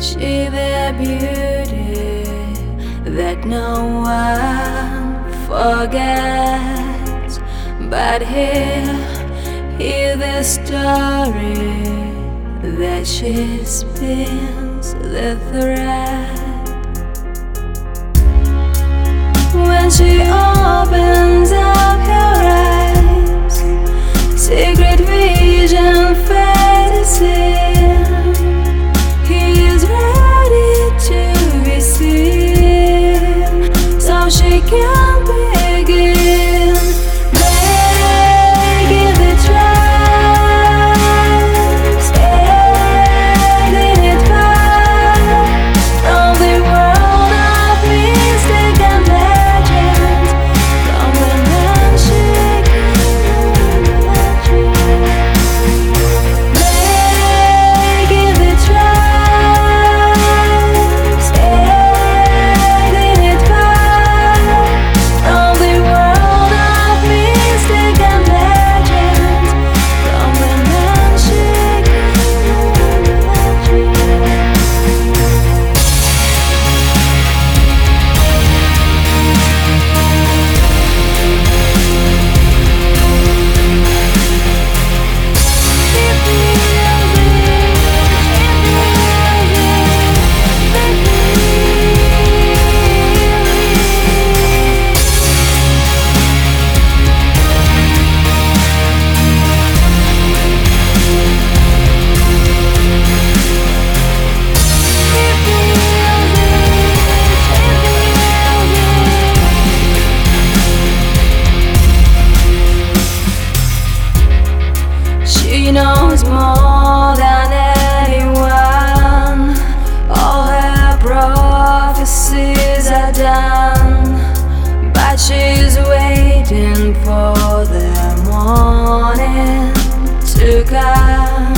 She the beauty that no one forgets. But here, hear the story that she spins the thread. When she opens so more than anyone. All her prophecies are done, but she's waiting for the morning to come.